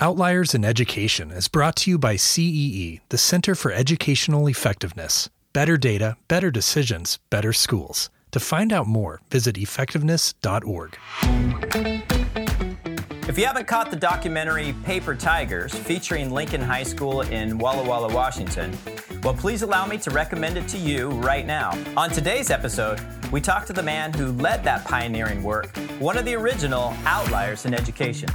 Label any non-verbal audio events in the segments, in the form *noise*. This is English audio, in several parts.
Outliers in Education is brought to you by CEE, the Center for Educational Effectiveness. Better data, better decisions, better schools. To find out more, visit effectiveness.org. If you haven't caught the documentary Paper Tigers featuring Lincoln High School in Walla Walla, Washington, well, please allow me to recommend it to you right now. On today's episode, we talk to the man who led that pioneering work, one of the original outliers in education.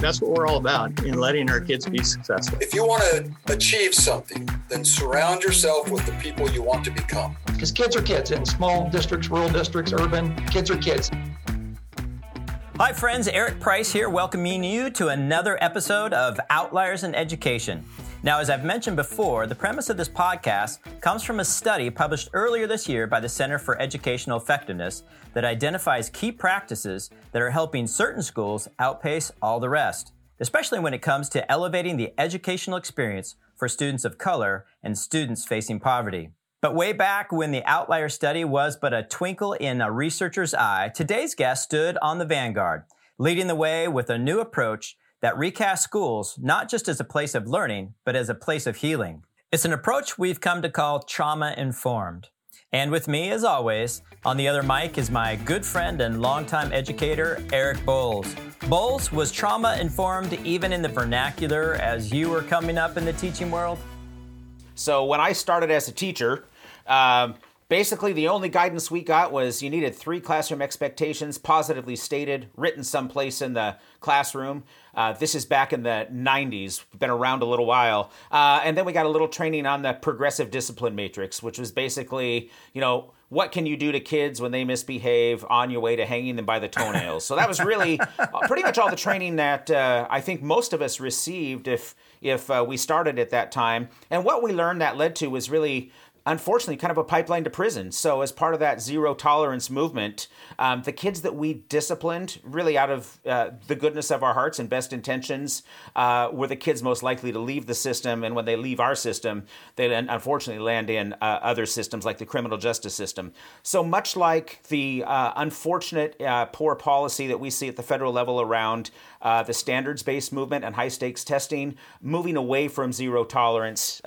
That's what we're all about in letting our kids be successful. If you want to achieve something, then surround yourself with the people you want to become. Because kids are kids in small districts, rural districts, urban, kids are kids. Hi, friends. Eric Price here, welcoming you to another episode of Outliers in Education. Now, as I've mentioned before, the premise of this podcast comes from a study published earlier this year by the Center for Educational Effectiveness that identifies key practices that are helping certain schools outpace all the rest, especially when it comes to elevating the educational experience for students of color and students facing poverty. But way back when the outlier study was but a twinkle in a researcher's eye, today's guest stood on the vanguard, leading the way with a new approach that recast schools not just as a place of learning, but as a place of healing. It's an approach we've come to call trauma informed. And with me, as always, on the other mic is my good friend and longtime educator, Eric Bowles. Bowles was trauma informed even in the vernacular as you were coming up in the teaching world? So when I started as a teacher, um, basically the only guidance we got was you needed three classroom expectations positively stated, written someplace in the classroom. Uh, this is back in the 90s, been around a little while. Uh, and then we got a little training on the progressive discipline matrix, which was basically, you know, what can you do to kids when they misbehave on your way to hanging them by the toenails? so that was really *laughs* pretty much all the training that uh, I think most of us received if if uh, we started at that time. And what we learned that led to was really unfortunately kind of a pipeline to prison. So, as part of that zero tolerance movement, um, the kids that we disciplined, really out of uh, the goodness of our hearts and best intentions, uh, were the kids most likely to leave the system. And when they leave our system, they unfortunately land in uh, other systems like the criminal justice system. So, much like the uh, unfortunate uh, poor policy that we see at the federal level around uh, the standards based movement and high stakes testing, moving away from zero tolerance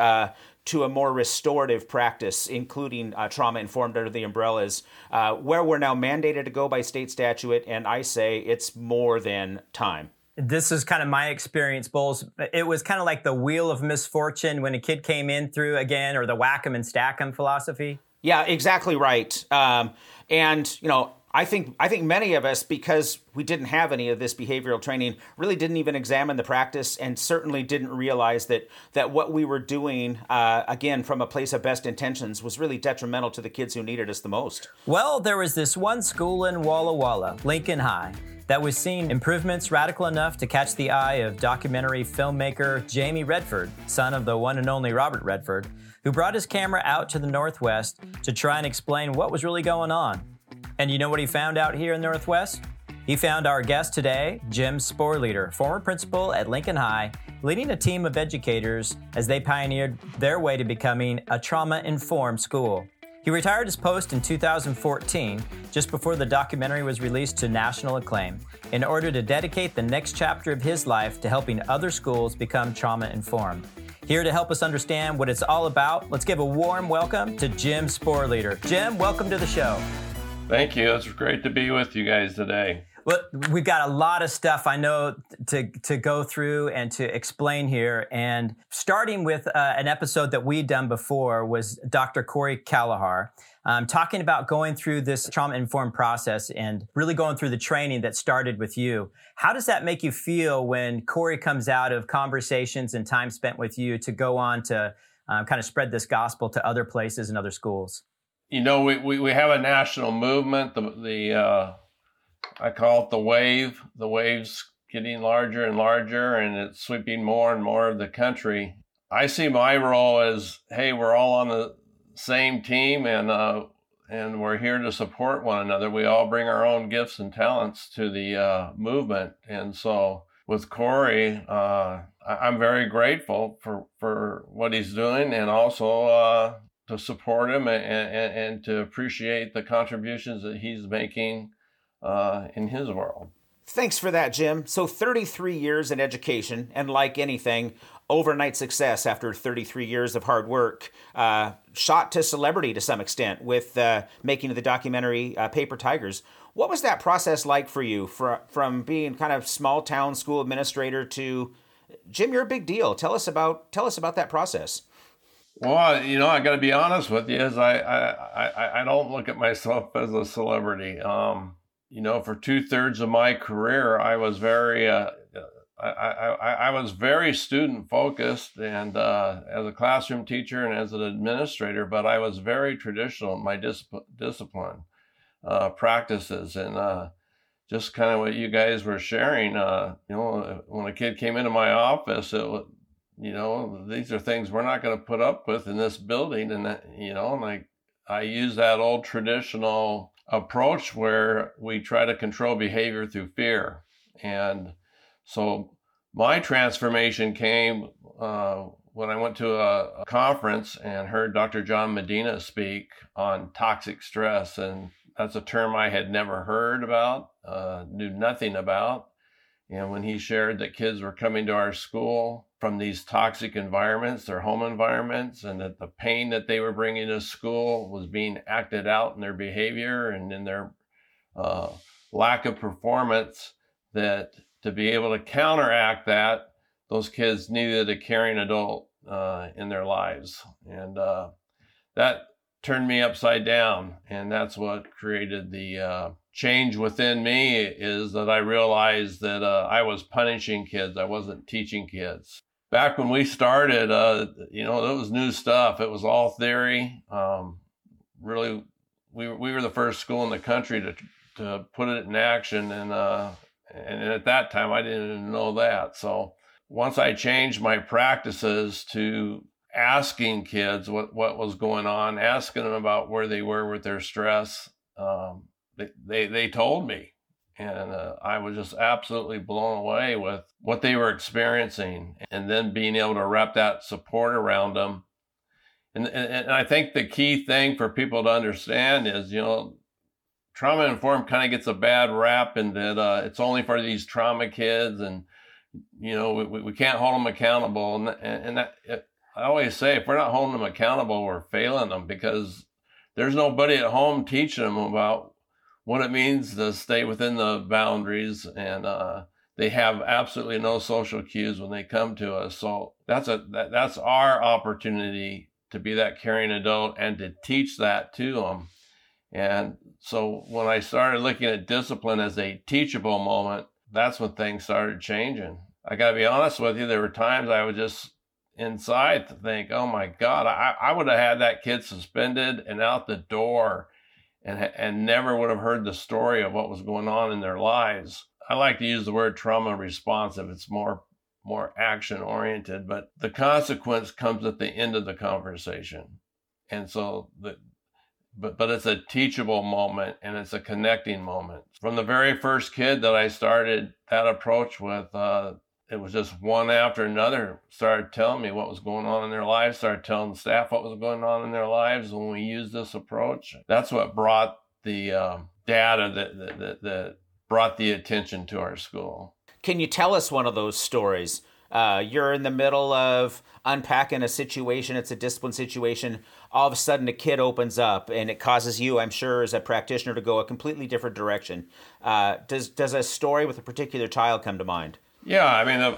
to a more restorative practice, including uh, trauma informed under the umbrellas, uh, where we're now mandated to go by state statute. And I say it's more than time. This is kind of my experience, Bowles. It was kind of like the wheel of misfortune when a kid came in through again, or the whack 'em and stack 'em philosophy. Yeah, exactly right. Um, and you know, I think I think many of us, because we didn't have any of this behavioral training, really didn't even examine the practice, and certainly didn't realize that that what we were doing, uh, again from a place of best intentions, was really detrimental to the kids who needed us the most. Well, there was this one school in Walla Walla, Lincoln High, that was seeing improvements radical enough to catch the eye of documentary filmmaker Jamie Redford, son of the one and only Robert Redford, who brought his camera out to the Northwest to try and explain what was really going on. And you know what he found out here in Northwest? He found our guest today, Jim Sporleder, former principal at Lincoln High, leading a team of educators as they pioneered their way to becoming a trauma informed school. He retired his post in 2014, just before the documentary was released to national acclaim, in order to dedicate the next chapter of his life to helping other schools become trauma informed. Here to help us understand what it's all about, let's give a warm welcome to Jim Sporleder. Jim, welcome to the show. Thank you. It's great to be with you guys today. Well, we've got a lot of stuff I know to to go through and to explain here. And starting with uh, an episode that we'd done before was Dr. Corey Kalahar. Um, talking about going through this trauma informed process and really going through the training that started with you. How does that make you feel when Corey comes out of conversations and time spent with you to go on to um, kind of spread this gospel to other places and other schools? You know, we, we, we have a national movement. The the uh, I call it the wave. The wave's getting larger and larger, and it's sweeping more and more of the country. I see my role as, hey, we're all on the same team, and uh, and we're here to support one another. We all bring our own gifts and talents to the uh, movement, and so with Corey, uh, I'm very grateful for for what he's doing, and also uh, to support him and, and, and to appreciate the contributions that he's making uh, in his world. Thanks for that, Jim. So, 33 years in education, and like anything, overnight success after 33 years of hard work, uh, shot to celebrity to some extent with uh, making the documentary uh, Paper Tigers. What was that process like for you, for, from being kind of small town school administrator to Jim? You're a big deal. Tell us about tell us about that process. Well, you know, I got to be honest with you. Is I, I I I don't look at myself *laughs* as a celebrity. Um, you know, for two thirds of my career, I was very uh, I, I, I was very student focused and uh, as a classroom teacher and as an administrator, but I was very traditional in my dis- discipline uh, practices and uh, just kind of what you guys were sharing. Uh, you know, when a kid came into my office, it you know, these are things we're not going to put up with in this building, and that, you know, and I I use that old traditional approach where we try to control behavior through fear and so my transformation came uh, when I went to a, a, conference and heard Dr. John Medina speak on toxic stress. And that's a term I had never heard about, uh, knew nothing about. And when he shared that kids were coming to our school from these toxic environments, their home environments, and that the pain that they were bringing to school was being acted out in their behavior and in their uh, lack of performance, that to be able to counteract that, those kids needed a caring adult uh, in their lives. And uh, that turned me upside down. And that's what created the uh, change within me is that I realized that uh, I was punishing kids, I wasn't teaching kids. Back when we started, uh, you know, it was new stuff. It was all theory. Um, really, we, we were the first school in the country to, to put it in action. And uh, and at that time, I didn't even know that. So once I changed my practices to asking kids what, what was going on, asking them about where they were with their stress, um, they, they, they told me. And uh, I was just absolutely blown away with what they were experiencing and then being able to wrap that support around them. And, and, and I think the key thing for people to understand is, you know, trauma informed kind of gets a bad rap in that uh, it's only for these trauma kids and you know we, we can't hold them accountable and, and that it, i always say if we're not holding them accountable we're failing them because there's nobody at home teaching them about what it means to stay within the boundaries and uh, they have absolutely no social cues when they come to us so that's a that, that's our opportunity to be that caring adult and to teach that to them and so when I started looking at discipline as a teachable moment, that's when things started changing. I got to be honest with you, there were times I would just inside to think, oh my God, I, I would have had that kid suspended and out the door and, and never would have heard the story of what was going on in their lives. I like to use the word trauma responsive. It's more more action oriented, but the consequence comes at the end of the conversation. And so the but but it's a teachable moment and it's a connecting moment. From the very first kid that I started that approach with, uh, it was just one after another started telling me what was going on in their lives, started telling the staff what was going on in their lives when we used this approach. That's what brought the uh, data that, that, that brought the attention to our school. Can you tell us one of those stories? Uh, you're in the middle of unpacking a situation, it's a discipline situation. All of a sudden, a kid opens up and it causes you, I'm sure, as a practitioner, to go a completely different direction. Uh, does, does a story with a particular child come to mind? Yeah, I mean, uh,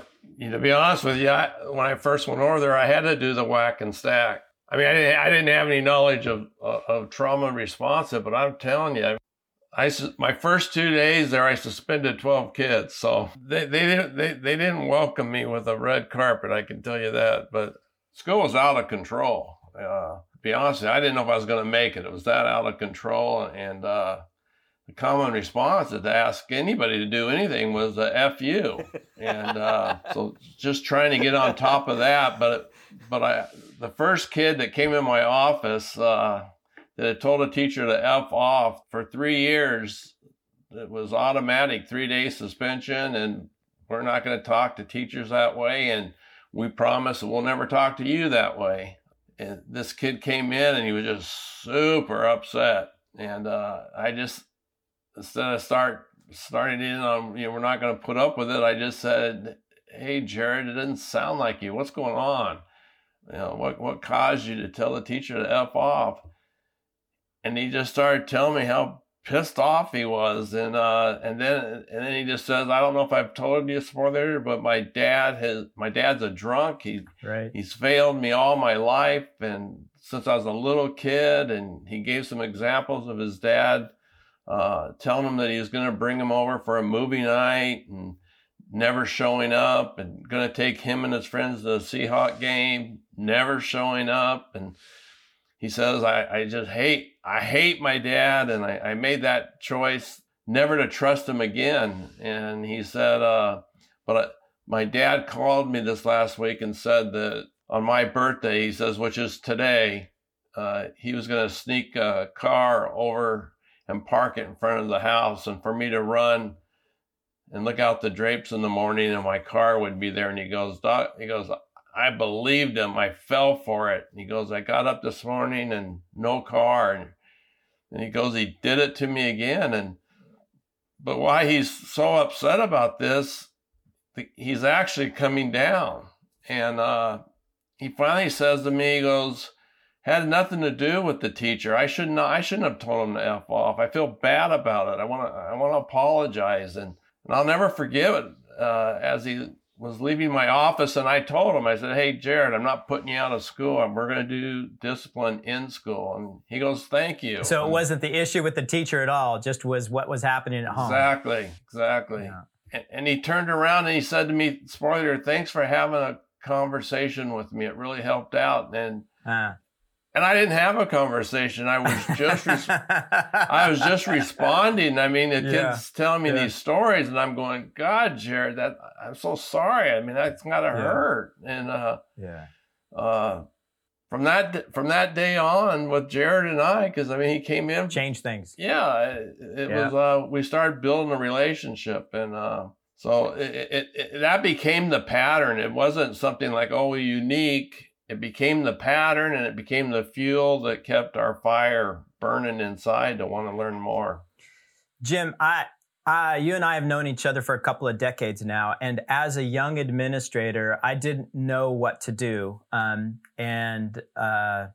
to be honest with you, I, when I first went over there, I had to do the whack and stack. I mean, I didn't, I didn't have any knowledge of, of trauma responsive, but I'm telling you, I my first two days there, I suspended twelve kids, so they they didn't they, they didn't welcome me with a red carpet. I can tell you that. But school was out of control. Uh, to be honest, I didn't know if I was going to make it. It was that out of control, and uh, the common response to ask anybody to do anything was a "f you," and uh, so just trying to get on top of that. But but I the first kid that came in my office uh, that had told a teacher to F off for three years. It was automatic, three day suspension, and we're not going to talk to teachers that way. And we promise we'll never talk to you that way. And this kid came in and he was just super upset. And uh, I just, instead of start starting in on, you know, we're not going to put up with it, I just said, Hey, Jared, it doesn't sound like you. What's going on? You know, what, what caused you to tell the teacher to F off? And he just started telling me how pissed off he was. And, uh, and then, and then he just says, I don't know if I've told you this before there, but my dad has, my dad's a drunk. He, Right. he's failed me all my life. And since I was a little kid, and he gave some examples of his dad uh, telling him that he was going to bring him over for a movie night and never showing up and going to take him and his friends to the Seahawk game, never showing up. And he says, I, I just hate, I hate my dad. And I, I made that choice never to trust him again. And he said, uh, but I, my dad called me this last week and said that on my birthday, he says, which is today, uh, he was going to sneak a car over and park it in front of the house and for me to run and look out the drapes in the morning and my car would be there. And he goes, Doc, he goes, I believed him. I fell for it. He goes, I got up this morning and no car. And, and he goes, he did it to me again. And, but why he's so upset about this, he's actually coming down. And, uh, he finally says to me, he goes, had nothing to do with the teacher. I shouldn't I shouldn't have told him to F off. I feel bad about it. I want to I want to apologize and, and I'll never forgive it. Uh, as he was leaving my office and I told him, I said, Hey Jared, I'm not putting you out of school. We're going to do discipline in school. And he goes, Thank you. So it wasn't the issue with the teacher at all, just was what was happening at home. Exactly, exactly. Yeah. And, and he turned around and he said to me, Spoiler, thanks for having a conversation with me. It really helped out. And Uh. And I didn't have a conversation. I was just res- *laughs* I was just responding. I mean, the Yeah. kid's telling me Yeah. these stories, and I'm going, God, Jared, that I'm so sorry. I mean, that's gotta Yeah. hurt. And uh, yeah. uh, from that from that day on, with Jared and I, because I mean, he came in. Change things. Yeah, it, it was. Uh, we started building a relationship, and uh, so it, it, it that became the pattern. It wasn't something like oh unique. It became the pattern, and it became the fuel that kept our fire burning inside to want to learn more. Jim, I, I, you and I have known each other for a couple of decades now, and as a young administrator, I didn't know what to do. Um, and uh,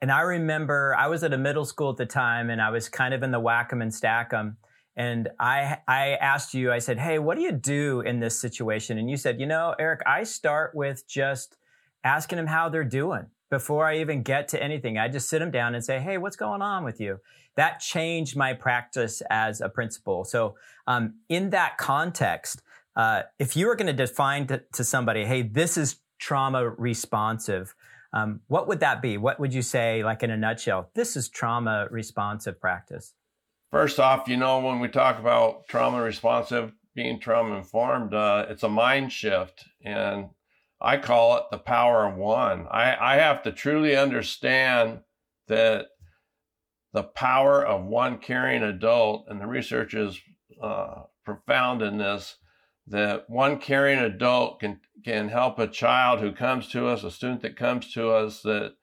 and I remember I was at a middle school at the time, and I was kind of in the whack 'em and stack 'em. And I, I asked you, I said, "Hey, what do you do in this situation?" And you said, "You know, Eric, I start with just asking them how they're doing before I even get to anything. I just sit them down and say, "Hey, what's going on with you?" that changed my practice as a principal. So, um, in that context, uh, if you were going to define to, somebody, hey, this is trauma responsive, um, what would that be? What would you say, like in a nutshell? This is trauma responsive practice. First off, you know, when we talk about trauma responsive, being trauma informed, uh, it's a mind shift. And I call it the power of one. I, I have to truly understand that the power of one caring adult, and the research is uh, profound in this, that one caring adult can, can help a child who comes to us, a student that comes to us that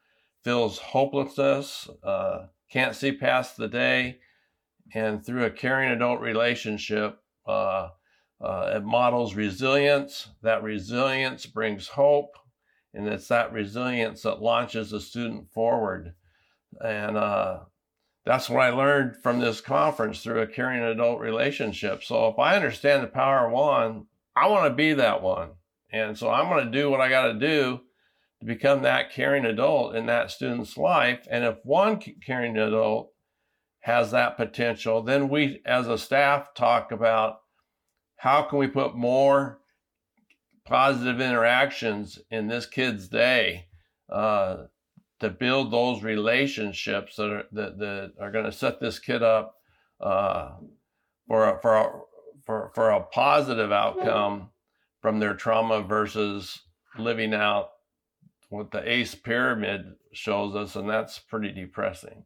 feels hopelessness, uh, can't see past the day, and through a caring adult relationship, uh, uh, it models resilience. That resilience brings hope, and it's that resilience that launches the student forward. And uh, that's what I learned from this conference through a caring adult relationship. So if I understand the power of one, I want to be that one. And so I'm going to do what I got to do to become that caring adult in that student's life. And if one caring adult has that potential, then we as a staff talk about how can we put more positive interactions in this kid's day uh, to build those relationships that are that, that are going to set this kid up uh, for a, for a, for for a positive outcome from their trauma versus living out what the ACE pyramid shows us, and that's pretty depressing.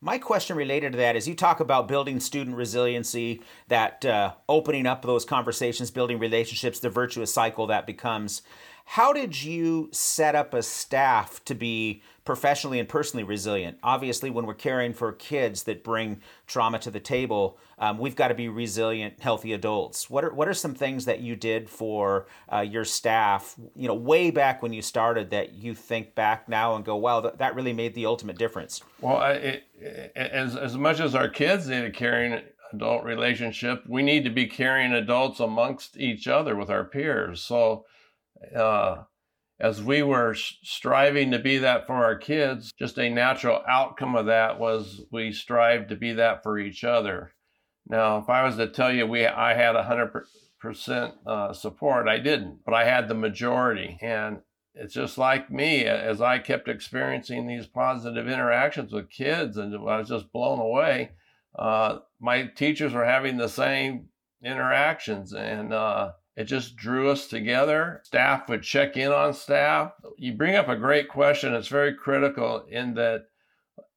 My question related to that is you talk about building student resiliency, that uh, opening up those conversations, building relationships, the virtuous cycle that becomes. How did you set up a staff to be professionally and personally resilient? Obviously, when we're caring for kids that bring trauma to the table, um, we've got to be resilient, healthy adults. What are what are some things that you did for uh, your staff? You know, way back when you started, that you think back now and go, "Wow, that, that really made the ultimate difference." Well, it, it, as as much as our kids need a caring adult relationship, we need to be caring adults amongst each other with our peers. So uh, as we were striving to be that for our kids, just a natural outcome of that was we strive to be that for each other. Now, if I was to tell you we I had a hundred percent uh, support, I didn't, but I had the majority, and it's just like me as I kept experiencing these positive interactions with kids, and I was just blown away. Uh, my teachers were having the same interactions, and uh, it just drew us together. Staff would check in on staff. You bring up a great question. It's very critical in that,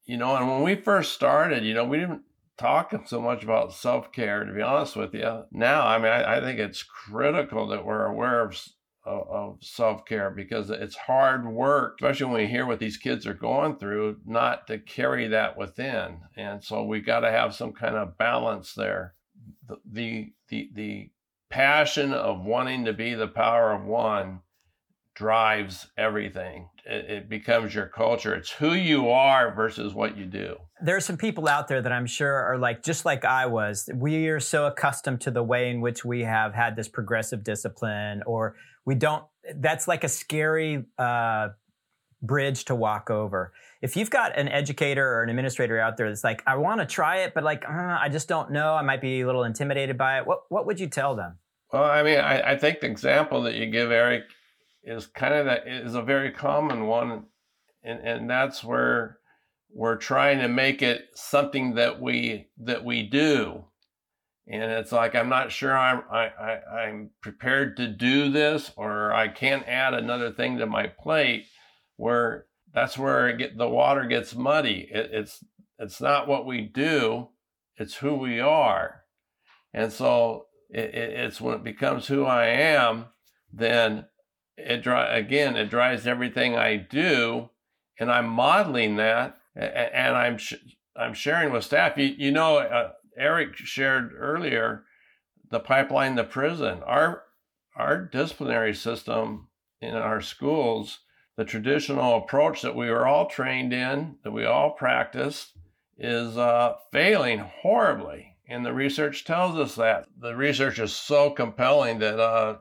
you know, and when we first started, you know, we didn't talk so much about self care, to be honest with you. Now, I mean, I, I think it's critical that we're aware of of self care because it's hard work, especially when we hear what these kids are going through, not to carry that within. And so we've got to have some kind of balance there. The, the, the, the passion of wanting to be the power of one drives everything. It, it, becomes your culture. It's who you are versus what you do. There are some people out there that I'm sure are like, just like I was, we are so accustomed to the way in which we have had this progressive discipline, or we don't, that's like a scary uh, bridge to walk over. If you've got an educator or an administrator out there that's like, I want to try it, but like, uh, I just don't know, I might be a little intimidated by it, what, what would you tell them? Well, I mean, I, I think the example that you give, Eric, is kind of that is a very common one, and and that's where we're trying to make it something that we that we do, and it's like I'm not sure I'm I, I I'm prepared to do this, or I can't add another thing to my plate. Where that's where get the water gets muddy. It, it's it's not what we do, it's who we are, and so it, it, it's when it becomes who I am, then it dri- again it drives everything I do, and I'm modeling that, and I'm sh- I'm sharing with staff. You, you know, uh, Eric shared earlier the pipeline the prison. Our our disciplinary system in our schools, the traditional approach that we were all trained in, that we all practiced, is uh, failing horribly and the research tells us that. The research is so compelling that uh,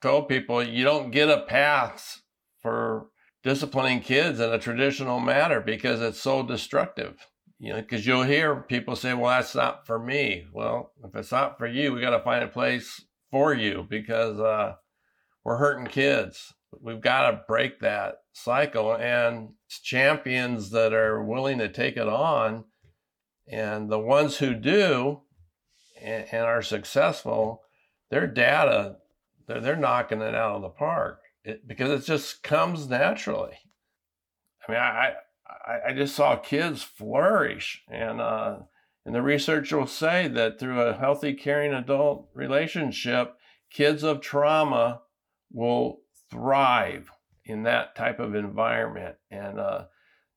told people you don't get a pass for disciplining kids in a traditional manner because it's so destructive. You know, because you'll hear people say, "Well, that's not for me." Well, if it's not for you, we got to find a place for you because uh, we're hurting kids. We've got to break that cycle, and champions that are willing to take it on and the ones who do and, and are successful, their data, they're, they're knocking it out of the park it, because it just comes naturally. I mean, I, I, I just saw kids flourish, and uh, and the research will say that through a healthy, caring adult relationship, kids of trauma will thrive in that type of environment. And uh,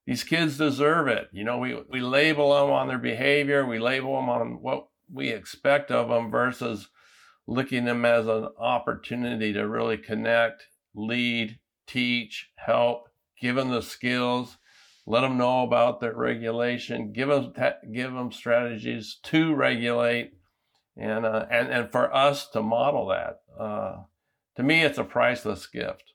these kids deserve it. You know, we, we label them on their behavior, we label them on what we expect of them versus looking them as an opportunity to really connect, lead, teach, help, give them the skills, let them know about their regulation, give them give them strategies to regulate, and uh, and and for us to model that. Uh, to me, it's a priceless gift.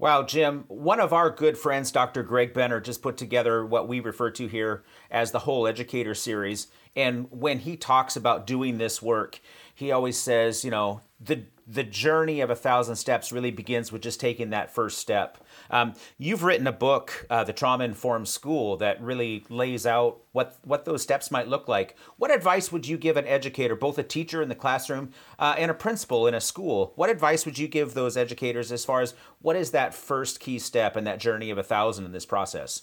Wow, Jim, one of our good friends, Dr. Greg Benner, just put together what we refer to here as the Whole Educator series. And when he talks about doing this work, he always says, you know, the the journey of a thousand steps really begins with just taking that first step. Um, you've written a book, uh, The Trauma Informed School, that really lays out what, what those steps might look like. What advice would you give an educator, both a teacher in the classroom uh, and a principal in a school? What advice would you give those educators as far as what is that first key step in that journey of a thousand in this process?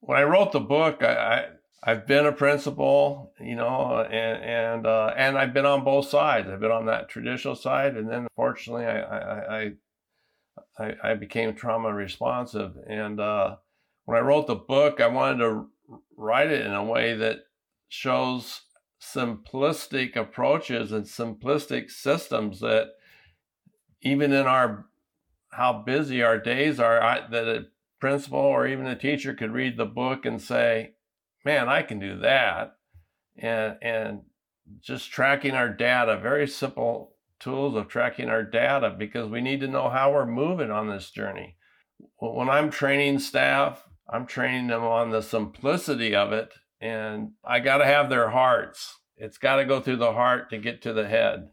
When I wrote the book, I, I've been a principal, you know, and and uh, and I've been on both sides. I've been on that traditional side, and then fortunately, I, I, I I, became trauma responsive. And uh, when I wrote the book, I wanted to write it in a way that shows simplistic approaches and simplistic systems that even in our how busy our days are I, that a principal or even a teacher could read the book and say man i can do that and and just tracking our data very simple tools of tracking our data because we need to know how we're moving on this journey when i'm training staff i'm training them on the simplicity of it and I got to have their hearts. It's got to go through the heart to get to the head.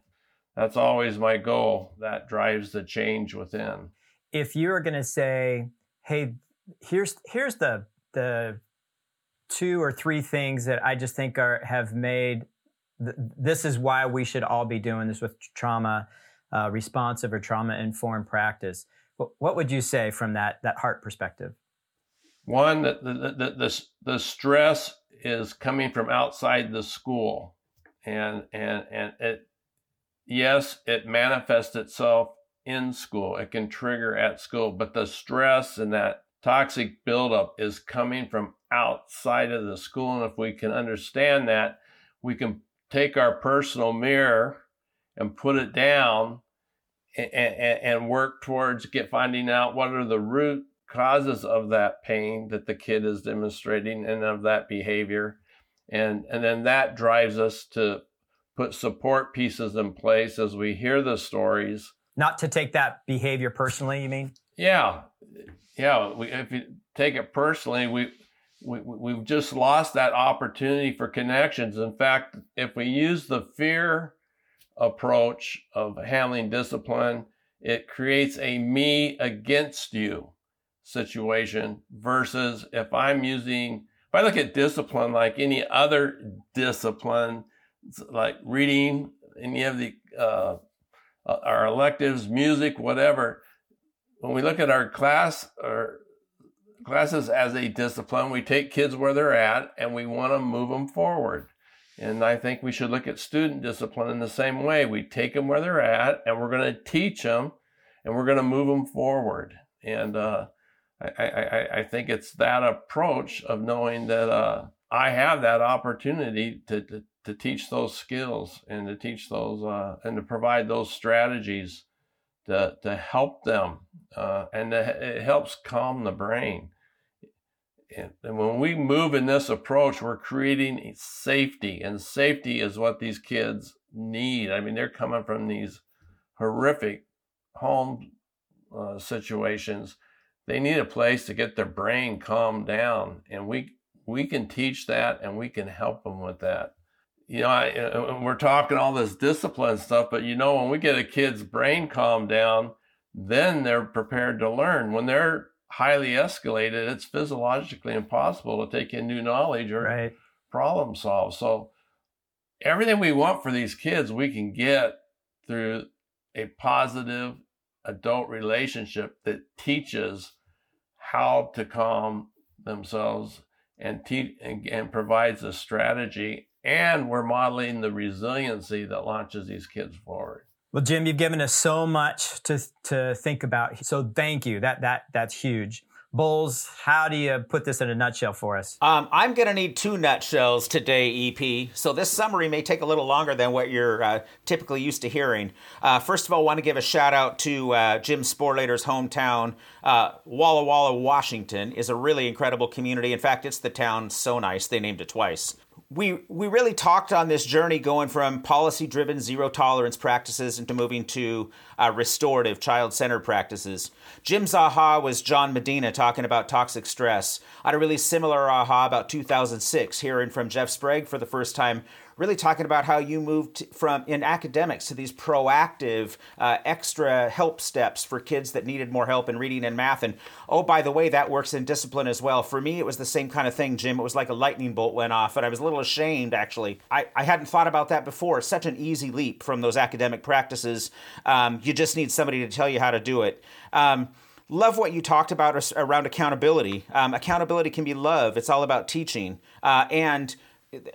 That's always my goal. That drives the change within. If you're going to say, "Hey, here's here's the the two or three things that I just think are have made th- this is why we should all be doing this with trauma uh, responsive or trauma informed practice." What, what would you say from that that heart perspective? One, the, the, the, the, the stress is coming from outside the school and and and it yes it manifests itself in school it can trigger at school but the stress and that toxic buildup is coming from outside of the school and if we can understand that we can take our personal mirror and put it down and, and, and work towards get finding out what are the root causes of that pain that the kid is demonstrating and of that behavior. And and then that drives us to put support pieces in place as we hear the stories. Not to take that behavior personally you mean? Yeah. Yeah. We, if you take it personally we we, we've just lost that opportunity for connections. In fact, if we use the fear approach of handling discipline, it creates a me against you situation versus if I'm using, if I look at discipline like any other discipline, like reading, any of the, uh, uh, our electives, music, whatever, when we look at our class or classes as a discipline, we take kids where they're at and we want to move them forward. And I think we should look at student discipline in the same way. We take them where they're at and we're going to teach them and we're going to move them forward. And uh, I, I, I think it's that approach of knowing that uh, I have that opportunity to, to, to, teach those skills and to teach those uh, and to provide those strategies to, to help them. Uh, and to, it helps calm the brain. And, when we move in this approach, we're creating safety, and safety is what these kids need. I mean, they're coming from these horrific home uh, situations. They need a place to get their brain calmed down and we we can teach that and we can help them with that. You know I, uh, we're talking all this discipline stuff but you know when we get a kid's brain calmed down then they're prepared to learn. When they're highly escalated it's physiologically impossible to take in new knowledge or right. problem solve so everything we want for these kids we can get through a positive adult relationship that teaches how to calm themselves and, te- and, and provides a strategy. And we're modeling the resiliency that launches these kids forward. Well, Jim, you've given us so much to to think about. So thank you. That that that's huge. Bowles, how do you put this in a nutshell for us? Um, I'm going to need two nutshells today, EP. So this summary may take a little longer than what you're uh, typically used to hearing. Uh, first of all, I want to give a shout out to uh, Jim Sporleder's hometown. Uh, Walla Walla, Washington is a really incredible community. In fact, it's the town so nice they named it twice we we really talked on this journey going from policy driven zero tolerance practices into moving to uh, restorative child centered practices. Jim's aha was John Medina talking about toxic stress. I had a really similar aha about 2006, hearing from Jeff Sprague for the first time really talking about how you moved from in academics to these proactive uh, extra help steps for kids that needed more help in reading and math. And oh, by the way, that works in discipline as well. For me, it was the same kind of thing, Jim. It was like a lightning bolt went off, and I was a little ashamed actually. I, I hadn't thought about that before. Such an easy leap from those academic practices. Um, you just need somebody to tell you how to do it. Um, love what you talked about around accountability. Um, accountability can be love. It's all about teaching. Uh, and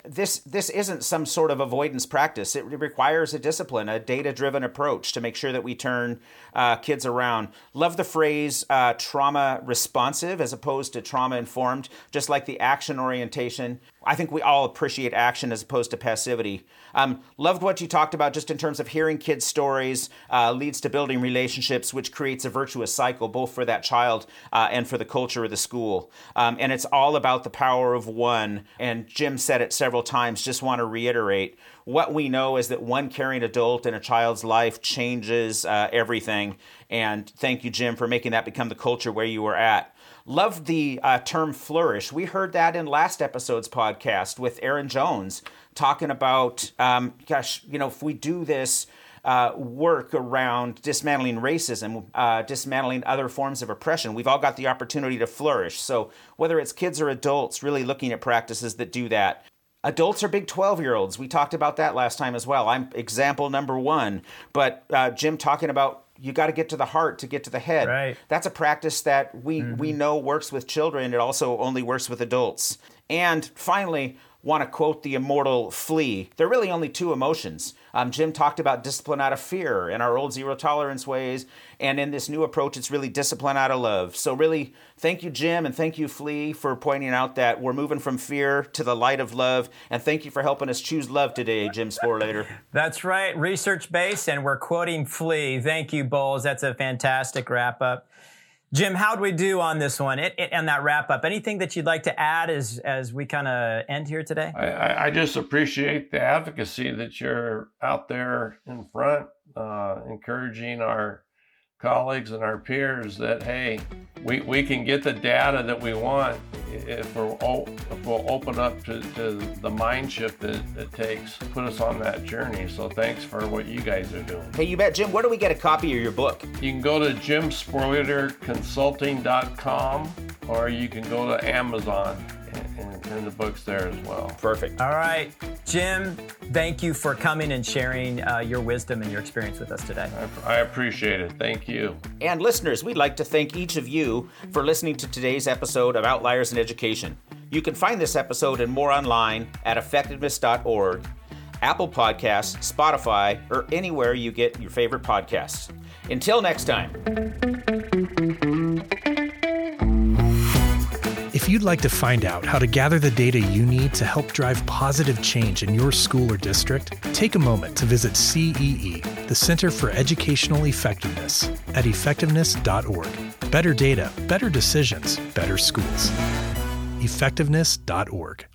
this this isn't some sort of avoidance practice. It requires a discipline, a data driven approach to make sure that we turn uh, kids around. Love the phrase uh, trauma responsive as opposed to trauma informed. Just like the action orientation, I think we all appreciate action as opposed to passivity. Um, loved what you talked about just in terms of hearing kids' stories uh, leads to building relationships, which creates a virtuous cycle both for that child uh, and for the culture of the school. Um, and it's all about the power of one. And Jim said it several times. Just want to reiterate what we know is that one caring adult in a child's life changes uh, everything. And thank you, Jim, for making that become the culture where you were at. Loved the uh, term flourish. We heard that in last episode's podcast with Aaron Jones talking about, um, gosh, you know, if we do this uh, work around dismantling racism, uh, dismantling other forms of oppression, we've all got the opportunity to flourish. So whether it's kids or adults, really looking at practices that do that. Adults are big 12 year olds. We talked about that last time as well. I'm example number one. But uh, Jim talking about you got to get to the heart to get to the head. Right. That's a practice that we mm-hmm. we know works with children. It also only works with adults. And finally, want to quote the immortal Flea. There are really only two emotions. Um, Jim talked about discipline out of fear in our old zero tolerance ways, and in this new approach, it's really discipline out of love. So, really, thank you, Jim, and thank you, Flea, for pointing out that we're moving from fear to the light of love. And thank you for helping us choose love today, Jim Sporleder. That's right, research based, and we're quoting Flea. Thank you, Bowles. That's a fantastic wrap up. Jim, how'd we do on this one it, it, and that wrap up? Anything that you'd like to add as as we kind of end here today? I, I, just appreciate the advocacy that you're out there in front, uh, encouraging our colleagues and our peers that hey, we, we can get the data that we want if we're if we'll open up to, to the mind shift that it takes to put us on that journey. So thanks for what you guys are doing. Hey, you bet, Jim. Where do we get a copy of your book? You can go to jimsporlederconsulting.com or you can go to Amazon and, and, the books there as well. Perfect. All right, Jim, thank you for coming and sharing uh, your wisdom and your experience with us today. I, I appreciate it. Thank you. And listeners, we'd like to thank each of you for listening to today's episode of Outliers in Education. You can find this episode and more online at effectiveness.org, Apple Podcasts, Spotify, or anywhere you get your favorite podcasts. Until next time. You'd like to find out how to gather the data you need to help drive positive change in your school or district, take a moment to visit CEE, the Center for Educational Effectiveness, at effectiveness.org. Better data, better decisions, better schools. Effectiveness.org.